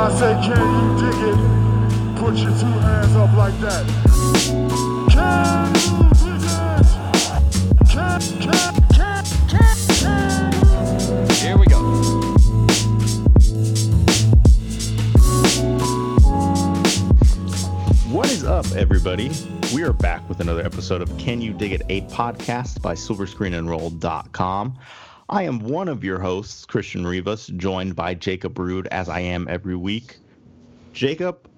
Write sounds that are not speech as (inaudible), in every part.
I say, can you dig it? Put your two hands up like that. Can you dig it? Can, can, can, can, can. Here we go. What is up, everybody? We are back with another episode of Can You Dig It, a podcast by SilverScreenAndRoll.com. I am one of your hosts, Christian Rivas, joined by Jacob Rude, as I am every week. Jacob,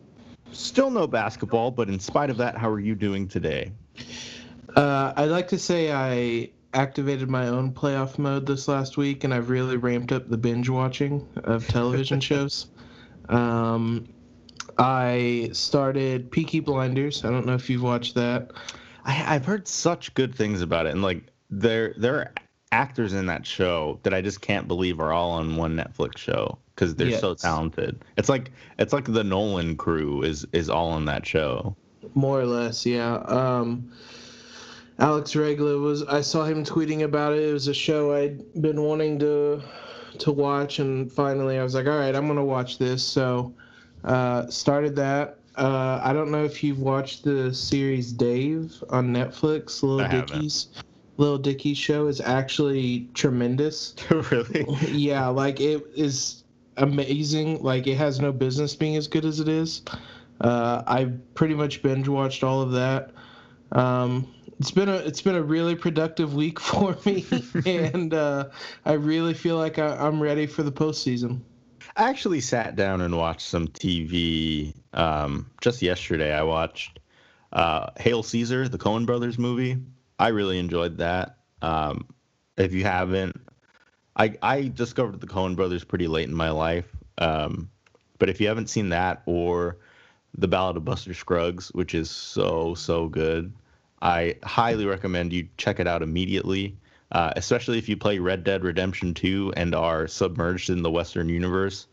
still no basketball, but in spite of that, how are you doing today? Uh, I'd like to say I activated my own playoff mode this last week, and I've really ramped up the binge watching of television (laughs) shows. Um, I started Peaky Blinders. I don't know if you've watched that. I, I've heard such good things about it, and like there there are actors in that show that I just can't believe are all on one Netflix show because they're so talented. It's like it's like the Nolan crew is is all on that show. More or less, yeah. Um, Alex Regla was. I saw him tweeting about it. It was a show I'd been wanting to to watch, and finally I was like, all right, I'm gonna watch this. So uh, started that. Uh, I don't know if you've watched the series Dave on Netflix. Little I haven't. Little Dicky's show is actually tremendous. (laughs) (laughs) really? yeah, like it is amazing. Like it has no business being as good as it is. Uh, I pretty much binge watched all of that. Um, it's been a it's been a really productive week (laughs) for me, and uh, I really feel like I, I'm ready for the postseason. I actually sat down and watched some TV um, just yesterday. I watched uh, Hail Caesar, the Coen Brothers movie. I really enjoyed that. Um, if you haven't, I I discovered the Coen Brothers pretty late in my life. Um, but if you haven't seen that or the Ballad of Buster Scruggs, which is so so good, I highly recommend you check it out immediately. Uh, especially if you play Red Dead Redemption 2 and are submerged in the Western universe.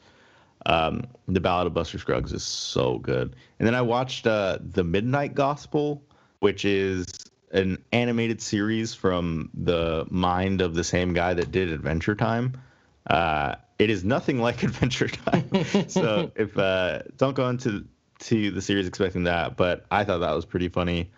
Um, the Ballad of Buster Scruggs is so good. And then I watched uh, The Midnight Gospel, which is an animated series from the mind of the same guy that did Adventure Time. Uh, it is nothing (laughs) like Adventure Time. (laughs) so if uh, don't go into to the series expecting that, but I thought that was pretty funny.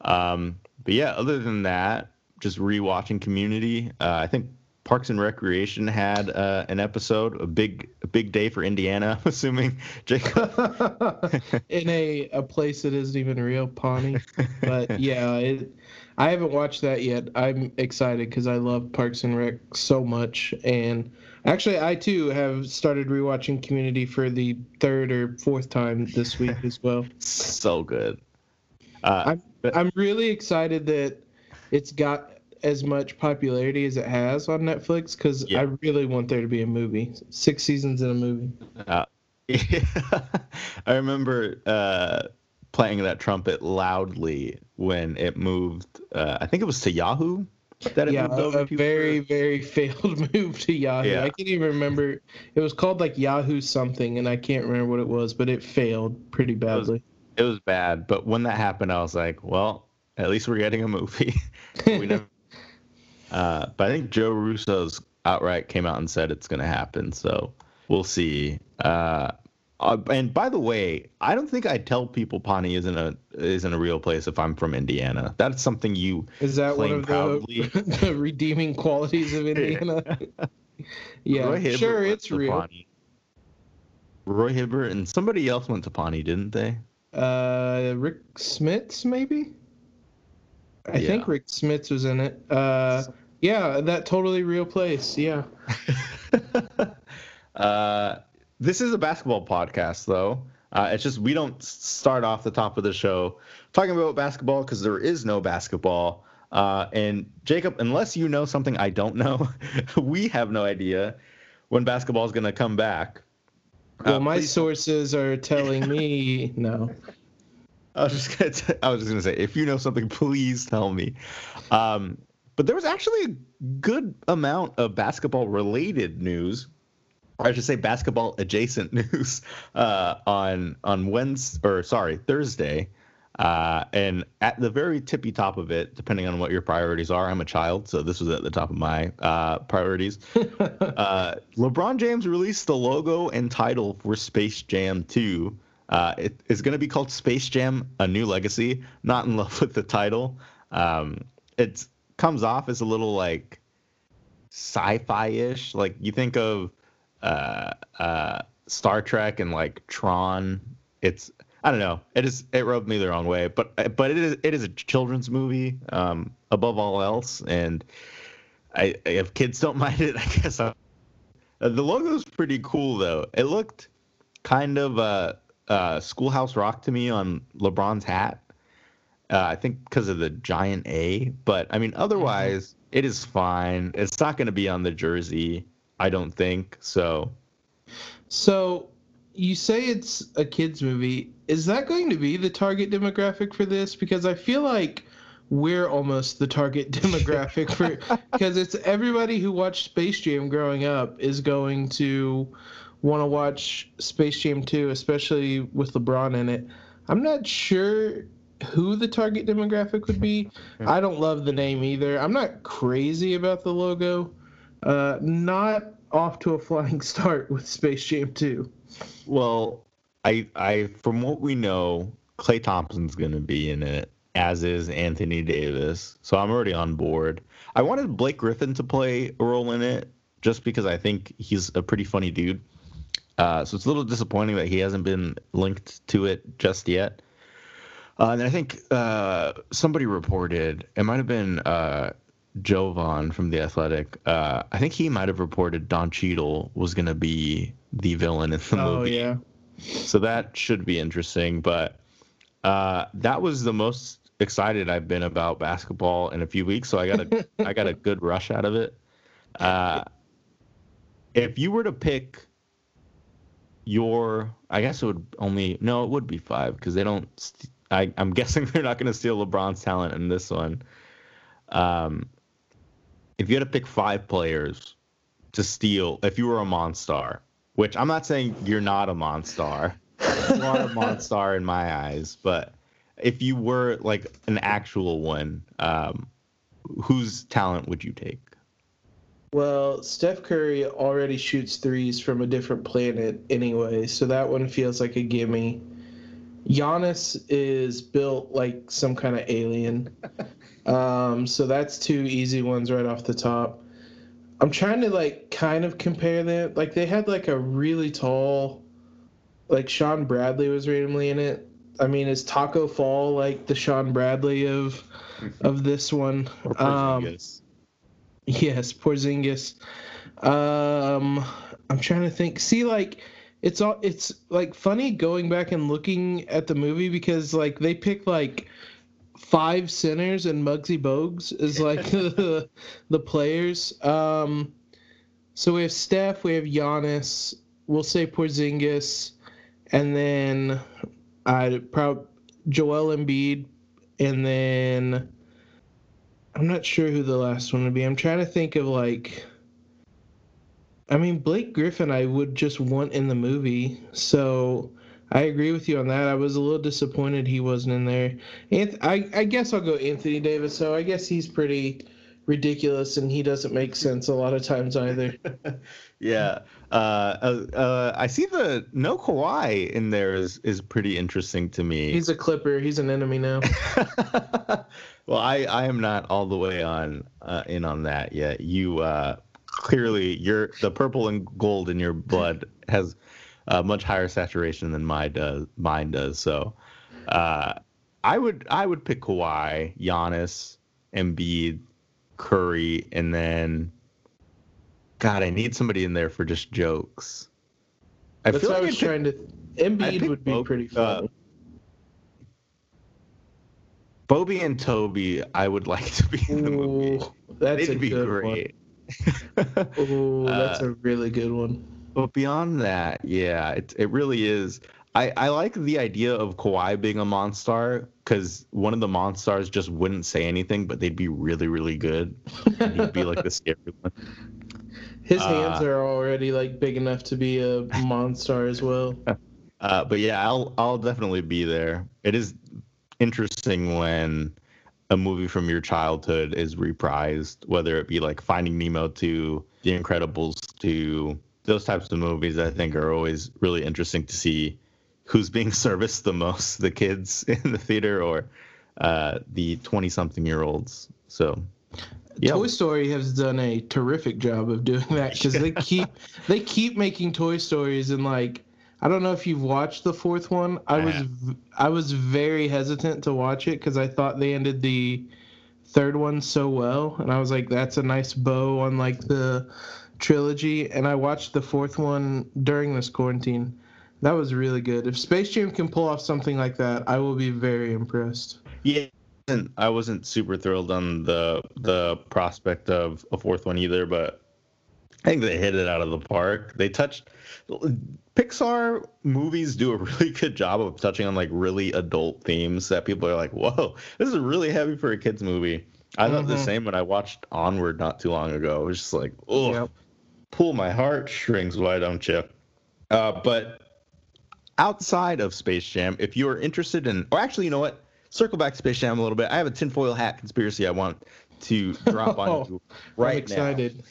Um, but yeah, other than that, just rewatching Community. Uh, I think Parks and Recreation had uh, an episode, a big a big day for Indiana. (laughs) I'm assuming Jacob. (laughs) in a, a place that isn't even real, Pawnee. But (laughs) yeah, it, I haven't watched that yet. I'm excited because I love Parks and Rec so much, and actually, I too have started rewatching Community for the third or fourth time this week as well. so good. Uh, I'm I'm really excited that it's got as much popularity as it has on Netflix because Yeah. I really want there to be a movie, six seasons in a movie. Uh, (laughs) I remember uh, playing that trumpet loudly when it moved. Uh, I think it was to Yahoo that it yeah, moved a, over a to. very very (laughs) failed move to Yahoo. Yeah. I can't even remember. It was called like Yahoo something, and I can't remember what it was, but it failed pretty was- badly. It was bad, but when that happened, I was like, well, at least we're getting a movie. (laughs) we never. Uh, but I think Joe Russo's outright came out and said it's going to happen, so we'll see. Uh, uh, and by the way, I don't think I'd tell people Pawnee isn't a isn't a real place if I'm from Indiana. That's something you Is that one of proudly. the, (laughs) the redeeming qualities of Indiana? (laughs) yeah, Roy Hibbert sure, it's real. Pawnee. Roy Hibbert and somebody else went to Pawnee, didn't they? Uh, Rick Smits, maybe. I Yeah. think Rick Smits was in it. Uh, yeah, that totally real place. Yeah. (laughs) uh, this is a basketball podcast, though. Uh, it's just we don't start off the top of the show talking about basketball because there is no basketball. Uh, and Jacob, unless you know something I don't know, (laughs) we have no idea when basketball is going to come back. Well, Uh, my please- sources are telling (laughs) me no. I was just gonna. T- I was just gonna say, if you know something, please tell me. Um, but there was actually a good amount of basketball-related news, or I should say, basketball-adjacent (laughs) news uh, on on Wednesday or sorry Thursday. Uh, and at the very tippy top of it, depending on what your priorities are, I'm a child, so this was at the top of my uh, priorities. (laughs) uh, LeBron James released the logo and title for Space Jam 2. Uh, it is going to be called Space Jam: A New Legacy. Not in (laughs) love with the title. Um, it comes off as a little like sci-fi-ish. Like you think of uh, uh, Star Trek and like Tron. It's I don't know. It is it rubbed me the wrong way, but but it is it is a children's movie um, above all else, and I if kids don't (laughs) mind it, I guess I, uh, the logo is pretty cool though. It looked kind of uh, uh, Schoolhouse Rock to me on LeBron's hat. Uh, I think because of the giant A, but I mean otherwise mm-hmm. it is fine. It's not going to be on the jersey, I don't think. So, so you say it's a kids movie. Is that going to be the target demographic for this? Because I feel like we're almost the target (laughs) demographic for because it's everybody who watched Space Jam growing up is going to want to watch Space Jam 2, especially with LeBron in it. I'm not sure who the target demographic would be. I don't love the name either. I'm not crazy about the logo. Uh, not off to a flying (laughs) start with Space Jam 2. Well, I I from what we know, Klay Thompson's going to be in it, as is Anthony Davis. So I'm already on board. I wanted Blake Griffin to play a role in it, just because I think he's a pretty funny dude. Uh, so it's a little disappointing that he hasn't been linked to it just yet. Uh, and I think uh, somebody reported it might have been uh, Jovan from the Athletic. Uh, I think he might have reported Don Cheadle was going to be the villain in the oh, movie. yeah. So that should be interesting. But uh, that was the most excited I've been about basketball in a few weeks. So I got a (laughs) I got a good rush out of it. Uh, if you were to pick your, I guess it would only no, it would be five because they don't. St- I, I'm (laughs) guessing they're not going to steal LeBron's talent in this one. Um, if you had to pick five players to steal, if you were a Monstar, which I'm not saying you're not a Monstar, you are a Monstar in my eyes, but if you were like an actual one, um, whose talent would you take? Well, Steph Curry already shoots threes from a different planet anyway, so that one feels like a gimme. Giannis is built like some kind of alien. (laughs) Um, so that's two easy ones right off the top. I'm trying to like kind of compare them. Like they had like a really tall, like Shawn Bradley was randomly in it. I mean, is Tacko Fall like the Shawn Bradley of (laughs) of this one? Or um, yes, Porzingis. Um, I'm trying to think. See, like it's all it's like funny going back and looking at the movie because like they pick like five centers and Muggsy Bogues is like (laughs) the the players. Um, so we have Steph, we have Giannis, we'll say Porzingis, and then I probably Joel Embiid, and then I'm not sure who the last one would be. I'm trying to think of like I mean, Blake Griffin, I would just want in the movie. So I agree with you on that. I was a little disappointed he wasn't in there. Anth- I, I guess I'll go Anthony Davis. So I guess he's pretty ridiculous and he doesn't make sense a lot of times either. (laughs) yeah. Uh, uh, uh, I see the no Kawhi in there is, is pretty interesting to me. He's a Clipper. He's an enemy now. (laughs) well, I, I am not all the way on uh, in on that yet. You uh, clearly your the purple and gold in your blood has a much higher saturation than mine does. Mine does. So, uh, I would I would pick Kawhi, Giannis, Embiid, Curry, and then, God, I need somebody in there for just jokes. I That's feel like I was I'd trying to. Embiid would be pretty fun. Uh, Bobby and Toby, I would (laughs) like to be in the movie. That's They'd be great. oh, (laughs) that's uh, a really good one. But beyond that, yeah, it it really is. I, I like the idea of Kawhi being a Monstar because one of the Monstars just wouldn't say anything, but they'd be really, really good. And he'd be like the scary one. His hands uh, are already like big enough to be a Monstar as well. (laughs) Uh, but yeah, I'll I'll definitely be there. It is interesting when a movie from your childhood is reprised, whether it be like Finding Nemo to The Incredibles to those types of movies. I think are always really interesting to see who's being (laughs) serviced the most, the kids (laughs) in the theater or uh, the twenty-something-year-olds. So yeah. Toy Story has done a terrific job of doing that because they (laughs) keep they keep making Toy Stories and like I don't know if you've watched the fourth one. I, I was I was very hesitant to watch it because I thought they ended the third one so well, and I was like, that's a nice bow on like the trilogy. And I watched the fourth one during this quarantine. That was really good. If Space Jam can pull off something like that, I will be very impressed. Yeah, I wasn't super thrilled on the the prospect of a fourth one either, but I think they hit it out of the park. They touched Pixar movies do a (laughs) really good job of touching on like really adult themes that people are like, "Whoa, this is really heavy for a kids movie." I thought the Mhm. same when I watched Onward not too long ago. It was just like, "Oh, Yep. pull my heartstrings, why don't you?" Uh, but outside of Space Jam, if you are interested in, or actually, you know what? Circle back to Space Jam a little bit. I have a tinfoil hat conspiracy I want to drop on (laughs) Oh, you right I'm excited.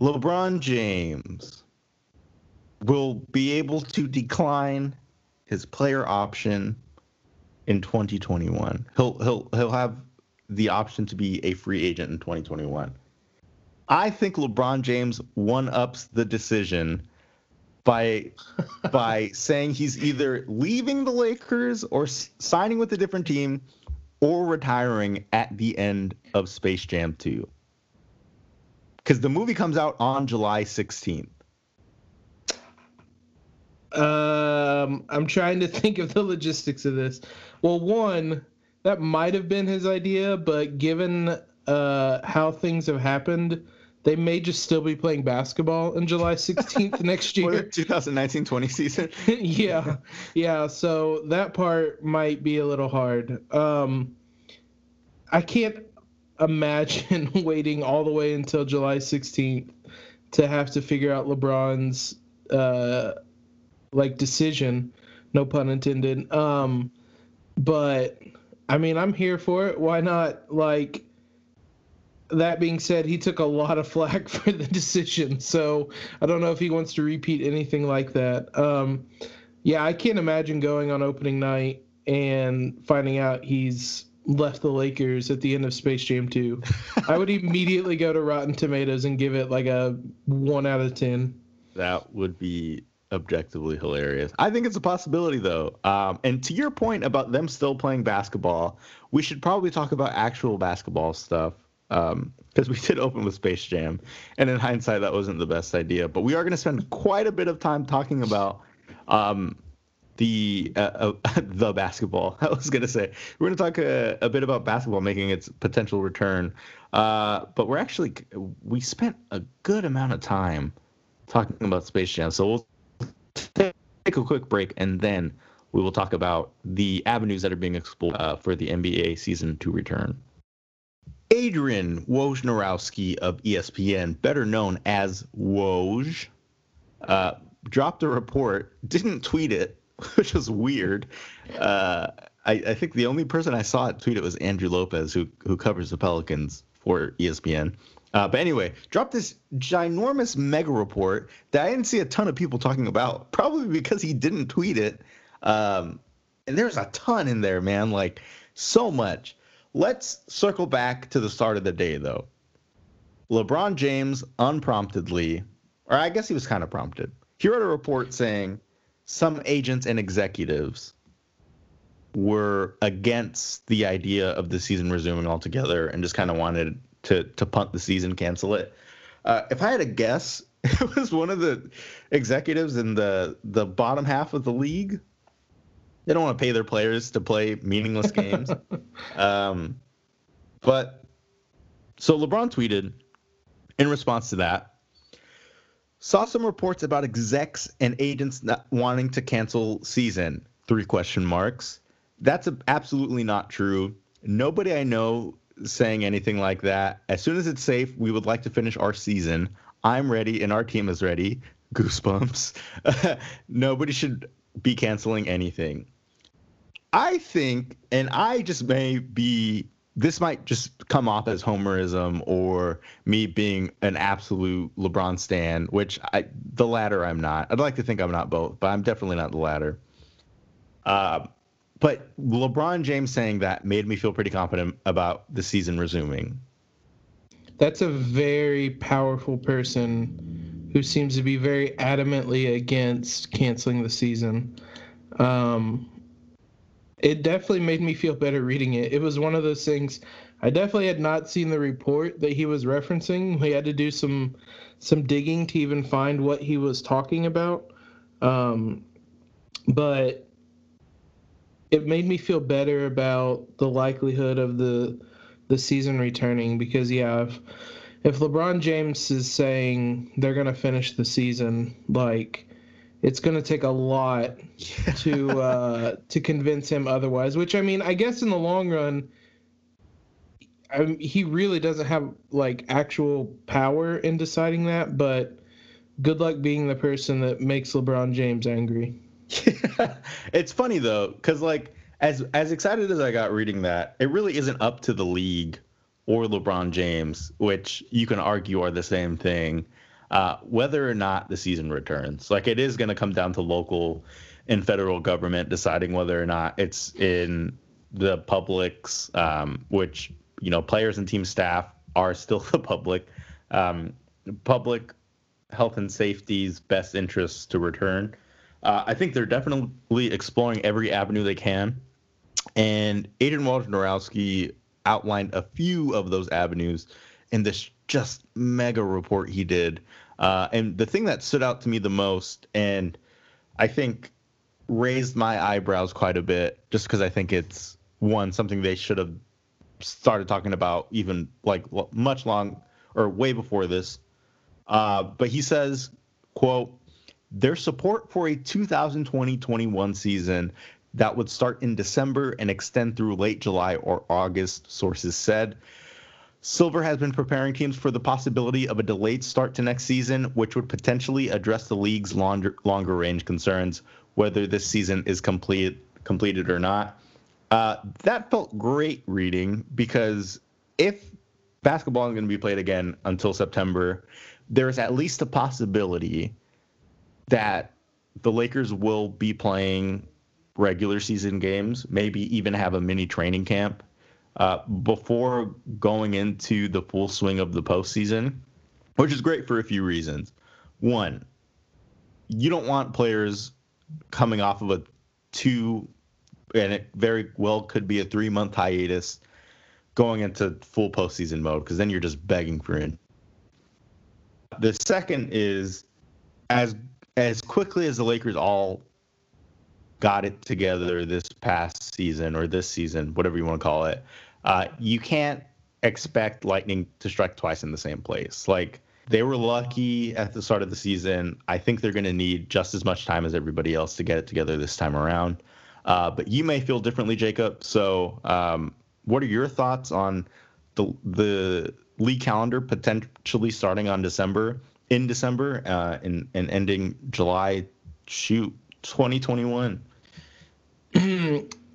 now. LeBron James will be able to decline his player option in 2021. He'll he'll he'll have the option to be a free agent in 2021. I think LeBron James one ups the decision by (laughs) by saying he's either leaving the Lakers or s- signing with a different team or retiring at the end of Space Jam 2. Cuz the movie comes out on July 16th. Um, I'm trying to think of the logistics of this. Well, one, that might have been his idea, but given uh, how things have happened, they may just still be playing basketball on July 16th (laughs) next year. 2019-20 season. (laughs) yeah, yeah. So that part might be a little hard. Um, I can't imagine (laughs) waiting all the way until July 16th to have to figure out LeBron's uh, like decision. No pun intended. Um, but I mean, I'm here for it. Why not? Like. That being said, he took a lot of flack (laughs) for the decision, so I don't know if he wants to repeat anything like that. Um, yeah, I can't imagine going on opening night and finding out he's left the Lakers at the end of Space Jam 2. I would (laughs) immediately go to Rotten Tomatoes and give it like a 1 out of 10. That would be objectively hilarious. I think it's a possibility though. Um, and to your point about them still playing basketball, we should probably talk about actual basketball stuff. Because we (laughs) did open with Space Jam, and in hindsight, that wasn't the best idea. But we are going to spend quite a bit of time talking about um, the uh, uh, (laughs) the basketball. (laughs) I was going to say we're going to talk a, a bit about basketball making its potential return. Uh, but we're actually we spent a good amount of time talking about Space Jam, so we'll take a quick break and then we will talk about the avenues that are being explored uh, for the NBA season to return. Adrian Wojnarowski of ESPN, better known as Woj, uh, dropped a report, didn't tweet it, (laughs) which was weird. Uh, I, I think the only person I saw it tweet it was Andrew Lopez, who who covers the Pelicans for ESPN. Uh, but anyway, dropped this ginormous mega report that I didn't see a ton of people talking about, probably because he didn't tweet it. Um, and there's a ton in there, man, like so much. Let's circle back to the start of the day, though. LeBron James, unpromptedly, or I guess he was kind of prompted, he wrote a report saying some agents and executives were against the idea of the season resuming altogether and just kind of wanted to to punt the season, cancel it. Uh, if I had a guess, (laughs) it was one of the executives in the the bottom half of the league. They don't want to pay their players to play meaningless games. (laughs) um, but so LeBron tweeted in response to that. Saw some reports about execs and agents not wanting to cancel season. Three question marks. That's a, absolutely not true. Nobody I know saying anything like that. As soon as it's safe, we would like to finish our season. I'm ready and our team is ready. Goosebumps. (laughs) Nobody should be canceling anything. I think, and I just may be, this might just come off as homerism or me being an absolute LeBron stan, which I, the latter I'm not. I'd like to think I'm not both, but I'm definitely not the latter. Uh, but LeBron James saying that made me feel pretty confident about the season resuming. That's a very powerful person who seems to be very adamantly against canceling the season. Um, it definitely made me feel better reading it. It was one of those things. I definitely had not seen the report that he was referencing. We had to do some some digging to even find what he was talking about. Um, but it made me feel better about the likelihood of the the season returning because yeah, if if LeBron James is saying they're gonna finish the season, like it's going to take a lot yeah. to uh, to convince him otherwise. Which I mean, I guess in the long run, I mean, he really doesn't have like actual power in deciding that. But good luck being the person that makes LeBron James angry. Yeah. (laughs) It's funny though, because like as as excited as I got reading that, it really isn't up to the league or LeBron James, which you can argue are the same thing uh, whether or not the season returns. Like it is going to come down to local and federal government deciding whether or not it's in the public's, um, which you know players and team staff are still (laughs) the public, um, public health and safety's best interests to return. Uh, I think they're definitely exploring every avenue they can. And Adrian Wojnarowski outlined a few of those avenues in this just mega report he did. Uh, and the thing that stood out to me the most, and I think raised my eyebrows quite a bit, just because I think it's one something they should have started talking about even like much long or way before this. Uh, but he says, "quote Their support for a 2020-21 season that would start in December and extend through late July or August," sources said. Silver has been preparing teams for the possibility of a delayed start to next season, which would potentially address the league's longer, longer range concerns, whether this season is complete, completed or not. Uh, that felt great reading because if basketball is going to be played again until September, there's at least a possibility that the Lakers will be playing regular season games, maybe even have a mini training camp uh, before going into the full swing of the postseason, which is great for a few reasons. One, you don't want players coming off of a two, and it very well could be a three month hiatus going into full postseason mode because then you're just begging for it. The second is as as quickly as the Lakers all got it together this past season or this season, whatever you want to call it, uh, you can't expect Lightning to strike twice in the same place. Like they were lucky at the start of the season. I think they're going to need just as much time as everybody else to get it together this time around. Uh, but you may feel differently, Jacob. So, um, what are your thoughts on the the league calendar potentially starting on December in December uh, and and ending July? Shoot, 2021.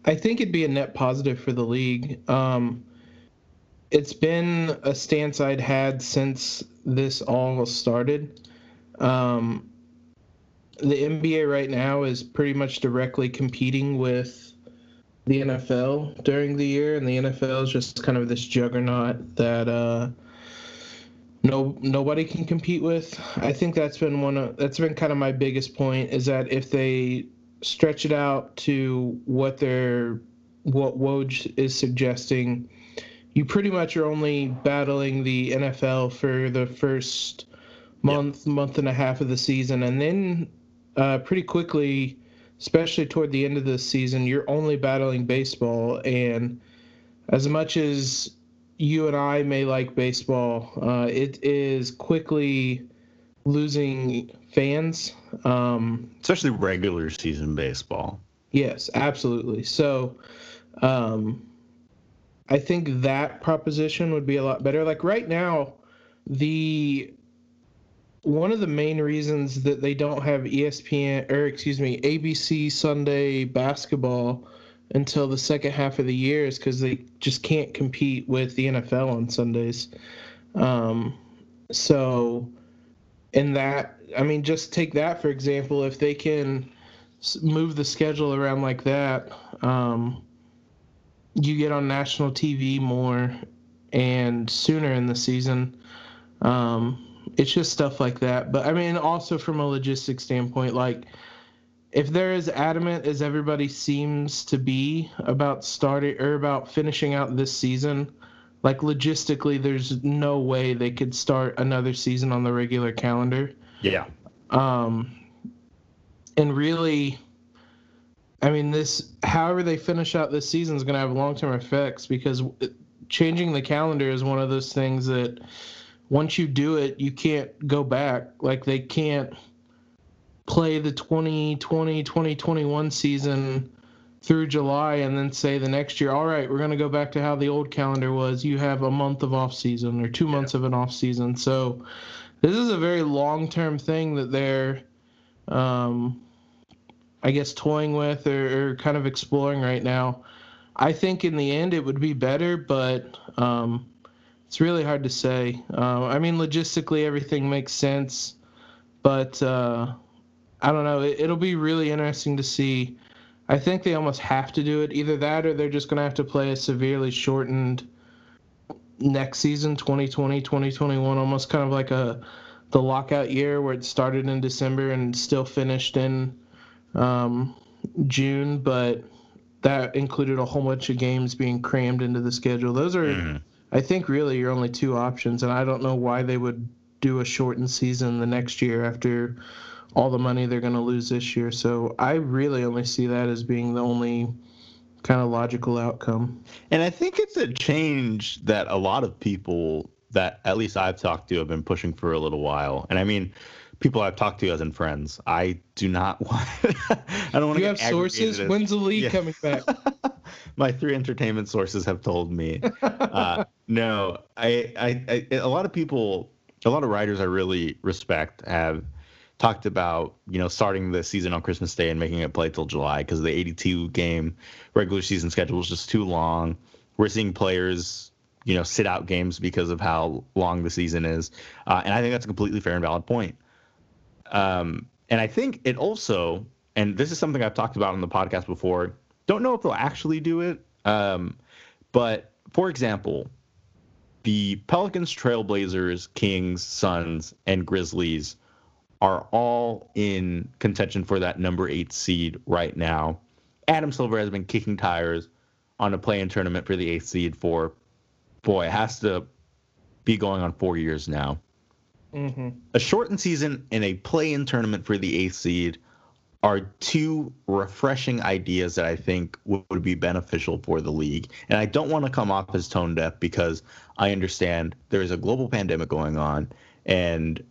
I think it'd be a net positive for the league. Um, it's been a stance I'd had since this all started. Um, the NBA right now is pretty much directly competing with the NFL during the year, and the NFL is just kind of this juggernaut that uh, no nobody can compete with. I think that's been one of that's been kind of my biggest point is that if they stretch it out to what they're what Woj is suggesting, you pretty much are only battling the NFL for the first month, yep. month and a half of the season, and then uh, pretty quickly, especially toward the end of the season, you're only battling baseball. And as much as you and I may like baseball, uh, it is quickly losing fans. Um, Especially regular season baseball. Yes, absolutely. So um, I think that proposition would be a lot better. Like right now, the one of the main reasons that they don't have ESPN or excuse me ABC Sunday basketball until the second half of the year is because they just can't compete with the NFL on Sundays. Um, so, in that, I mean, just take that for example. If they can move the schedule around like that, um, you get on national TV more and sooner in the season. Um, it's just stuff like that. But I mean, also from a logistics standpoint, like if they're as adamant as everybody seems to be about starting or about finishing out this season, like logistically, there's no way they could start another season on the regular calendar. Yeah. Um, and really, I mean, this, however they finish out this season is going to have long term effects because changing the calendar is one of those things that once you do it, you can't go back. Like, they can't play the 2020 2021 season through July and then say the next year, all right, we're going to go back to how the old calendar was. You have a month of off season or two months of an off season. So this is a very long term thing that they're, um, I guess, toying with or, or, kind of exploring right now. I think in the end it would be better, but um, it's really hard to say. Uh, I mean, logistically, everything makes sense, but uh, I don't know. It, it'll be really interesting to see I think they almost have to do it. Either that or they're just going to have to play a severely shortened next season 2020 2021 almost kind of like a the lockout year where it started in december and still finished in um, june but that included a whole bunch of games being crammed into the schedule those are mm. i think really your only two options and i don't know why they would do a shortened season the next year after all the money they're going to lose this year. So I really only see that as being the only kind of logical outcome. And I think it's a change that a lot of people that at least I've talked to have been pushing for a little while. And I mean, people I've talked to as in friends. I do not (laughs) want. I don't want to. You have sources. As, When's the league yeah. coming back? (laughs) My three entertainment sources have told me. Uh, no, I, I, I, a lot of people, a lot of writers I really respect have talked about you know starting the season on Christmas Day and making it play till July because the 82 game regular season schedule is just too long. We're seeing players you know sit out games because of how long the season is, uh, and I think that's a completely fair and valid point. Um, and I think it also, and this is something I've talked about on the podcast before. Don't know if they'll actually do it, um, but for example, the Pelicans, Trailblazers, Kings, Suns, and Grizzlies are all in contention for that number eight seed right now. Adam Silver has been kicking tires on a play-in tournament for the eighth seed for, boy, it has to be going on four years now. Mm-hmm. A shortened season and a play-in tournament for the eighth seed are two refreshing ideas that I think would be beneficial for the league. And I don't want to come off as tone deaf because I understand there is a global pandemic going on and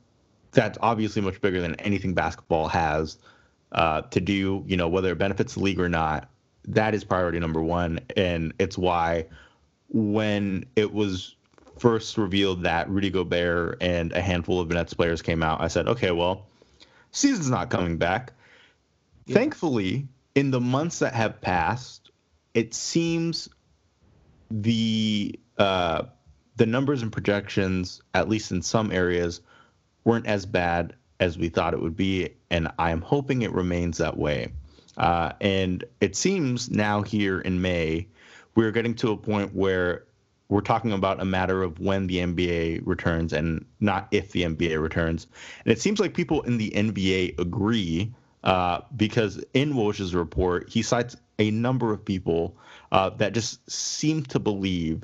that's obviously much bigger than anything basketball has uh, to do. You know, whether it benefits the league or not, that is priority number one, and it's why when it was first revealed that Rudy Gobert and a handful of Nets players came out, I said, okay, well, season's not coming back. Yeah. Thankfully, in the months that have passed, it seems the uh, the numbers and projections, at least in some areas, weren't as bad as we thought it would be, and I am hoping it remains that way. Uh, and it seems now here in May, we're getting to a point where we're talking about a matter of when the NBA returns and not if the NBA returns. And it seems like people in the NBA agree uh, because in Woj's report, he cites a number of people uh, that just seem to believe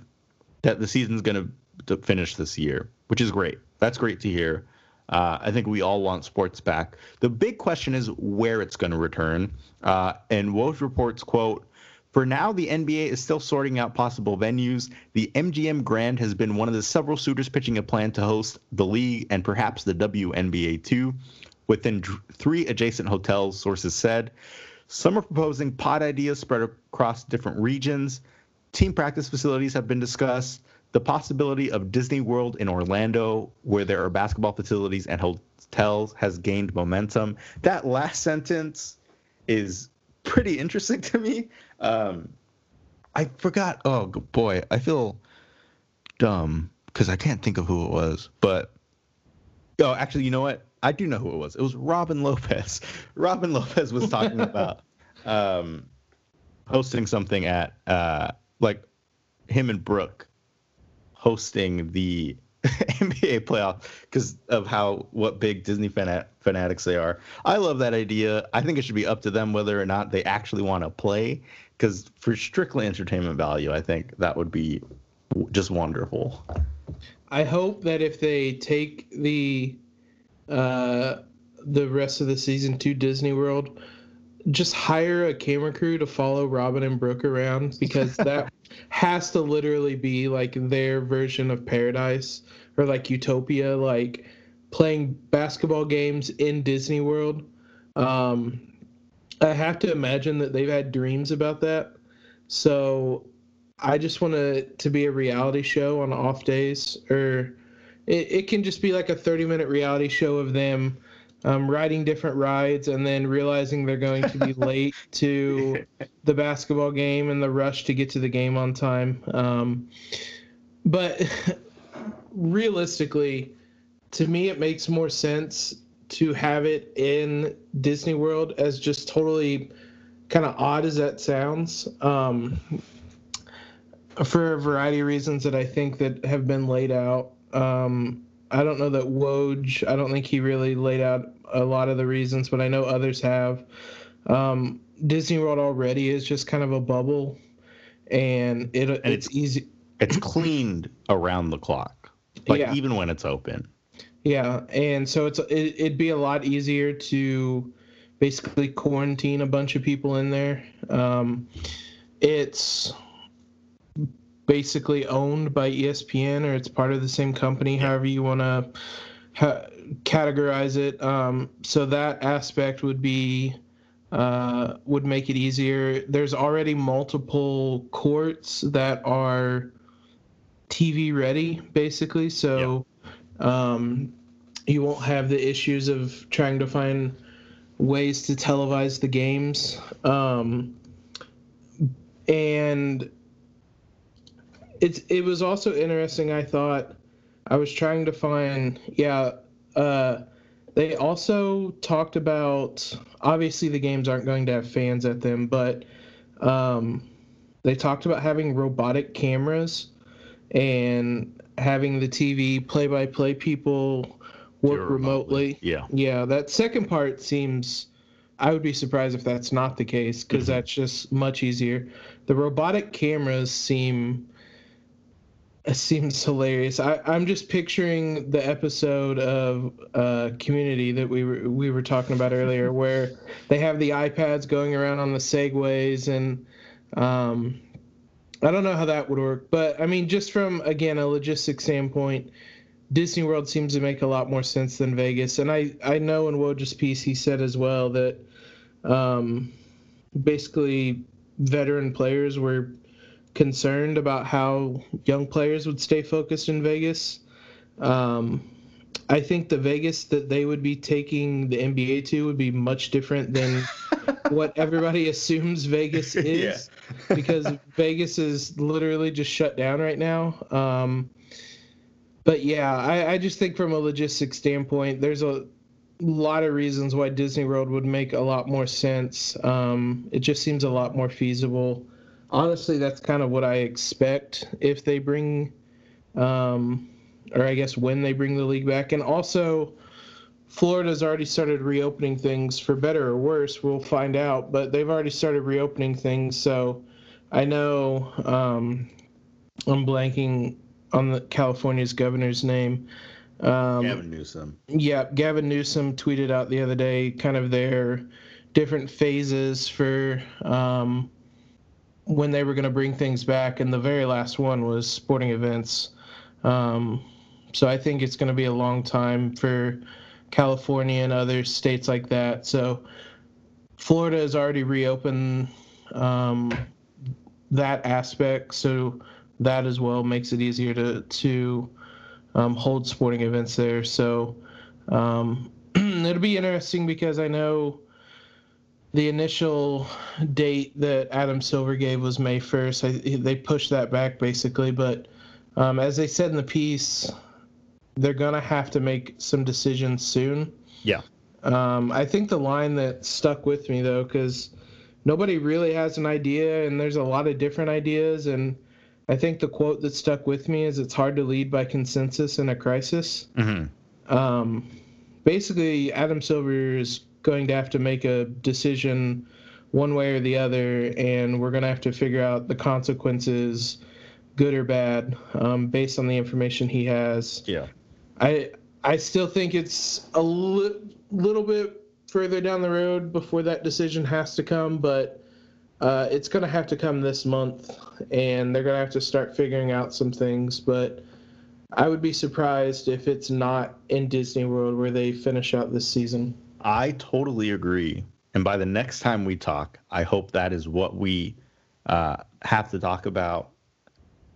that the season's going to finish this year, which is great. That's great to hear. Uh, I think we all want sports back. The big question is where it's going to return. Uh, and Woj reports, quote, for now, the NBA is still sorting out possible venues. The MGM Grand has been one of the several suitors pitching a plan to host the league and perhaps the WNBA too, within three adjacent hotels, sources said. Some are proposing pod ideas spread across different regions. Team practice facilities have been discussed the possibility of Disney World in Orlando, where there are basketball facilities and hotels, has gained momentum. That last sentence is pretty interesting (laughs) to me. Um, I forgot. Oh boy, I feel dumb because I can't think of who it was. But oh, actually, you know what? I do know who it was. It was Robin Lopez. (laughs) Robin Lopez was talking (laughs) about um, hosting something at uh, like him and Brooke hosting the (laughs) NBA playoff because of how what big Disney fan- fanatics they are. I love that idea. I think it should be up to them whether or not they actually want to play. Because for strictly entertainment value, I think that would be just wonderful. I hope that if they take the uh, the rest of the season to Disney World, just hire a camera crew to follow Robin and Brooke around because (laughs) that has to literally be like their version of paradise or like utopia, like playing basketball games in Disney World. Um, I have to imagine that they've had dreams about that. So I just want it to be a reality show on off days, or it, it can just be like a 30 minute reality show of them um, riding different rides and then realizing they're going to be (laughs) late to the basketball game and the rush to get to the game on time. Um, but (laughs) realistically, to me, it makes more sense to have it in Disney World as just totally kind of odd as that sounds. Um, for a variety of reasons that I think that have been laid out. Um, I don't know that Woj. I don't think he really laid out a lot of the reasons, but I know others have. Um, Disney World already is just kind of a bubble, and it and it's, it's easy. It's cleaned around the clock, like yeah. even when it's open. Yeah, and so it's it, it'd be a lot easier to basically quarantine a bunch of people in there. Um, it's basically owned by ESPN or it's part of the same company, however you want to ha- categorize it. Um, so that aspect would be uh, would make it easier. There's already multiple courts that are TV ready, basically. So yep. um, you won't have the issues of trying to find ways to televise the games. Um, and it's it was also interesting. I thought I was trying to find yeah. Uh, they also talked about obviously the games aren't going to have fans at them, but um, they talked about having robotic cameras and having the TV play-by-play people work remotely. remotely. Yeah, yeah. That second part seems. I would be surprised if that's not the case because mm-hmm. that's just much easier. The robotic cameras seem it seems hilarious. I, I'm just picturing the episode of uh, Community that we were we were talking about earlier, (laughs) where they have the iPads going around on the segways, and um, I don't know how that would work. But I mean, just from again a logistic standpoint, Disney World seems to make a lot more sense than Vegas. And I I know in Woj's piece he said as well that um, basically veteran players were concerned about how young players would stay focused in Vegas. Um, I think the Vegas that they would be taking the NBA to would be much different than (laughs) what everybody assumes Vegas (laughs) is, yeah. because Vegas is literally just shut down right now. Um, but yeah, I, I just think from a logistics standpoint, there's a lot of reasons why Disney World would make a lot more sense. Um, it just seems a lot more feasible honestly, that's kind of what I expect if they bring, um, or I guess when they bring the league back. And also, Florida's already started reopening things for better or worse. We'll find out, but they've already started reopening things. So I know um, I'm blanking on the California's governor's name. Um, Gavin Newsom. Yeah, Gavin Newsom tweeted out the other day kind of their different phases for um, when they were going to bring things back, and the very last one was sporting events. Um, so I think it's going to be a long time for California and other states like that. So Florida has already reopened um, that aspect, so that as well makes it easier to to um, hold sporting events there. So um, (clears throat) it'll be interesting because I know the initial date that Adam Silver gave was May 1st. I, they pushed that back basically, but um, as they said in the piece, they're gonna have to make some decisions soon. Yeah. Um, I think the line that stuck with me though, because nobody really has an idea, and there's a lot of different ideas, and I think the quote that stuck with me is, "It's hard to lead by consensus in a crisis." Mm-hmm. Um, basically, Adam Silver is going to have to make a decision one way or the other, and we're going to have to figure out the consequences, good or bad, um, based on the information he has. Yeah. I I still think it's a li- little bit further down the road before that decision has to come, but uh, it's going to have to come this month, and they're going to have to start figuring out some things. But I would be surprised if it's not in Disney World where they finish out this season. I totally agree. And by the next time we talk, I hope that is what we uh, have to talk about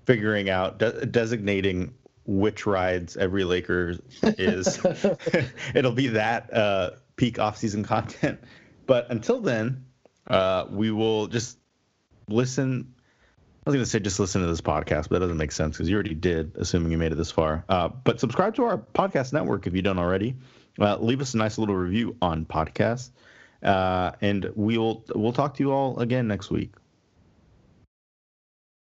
figuring out, de- designating which rides every Laker is. (laughs) (laughs) It'll be that uh, peak off-season content. But until then, uh, we will just listen. I was going to say just listen to this podcast, but that doesn't make sense because you already did, assuming you made it this far. Uh, but subscribe to our podcast network if you don't already. Uh, leave us a nice little review on podcast, uh, and we'll we'll talk to you all again next week.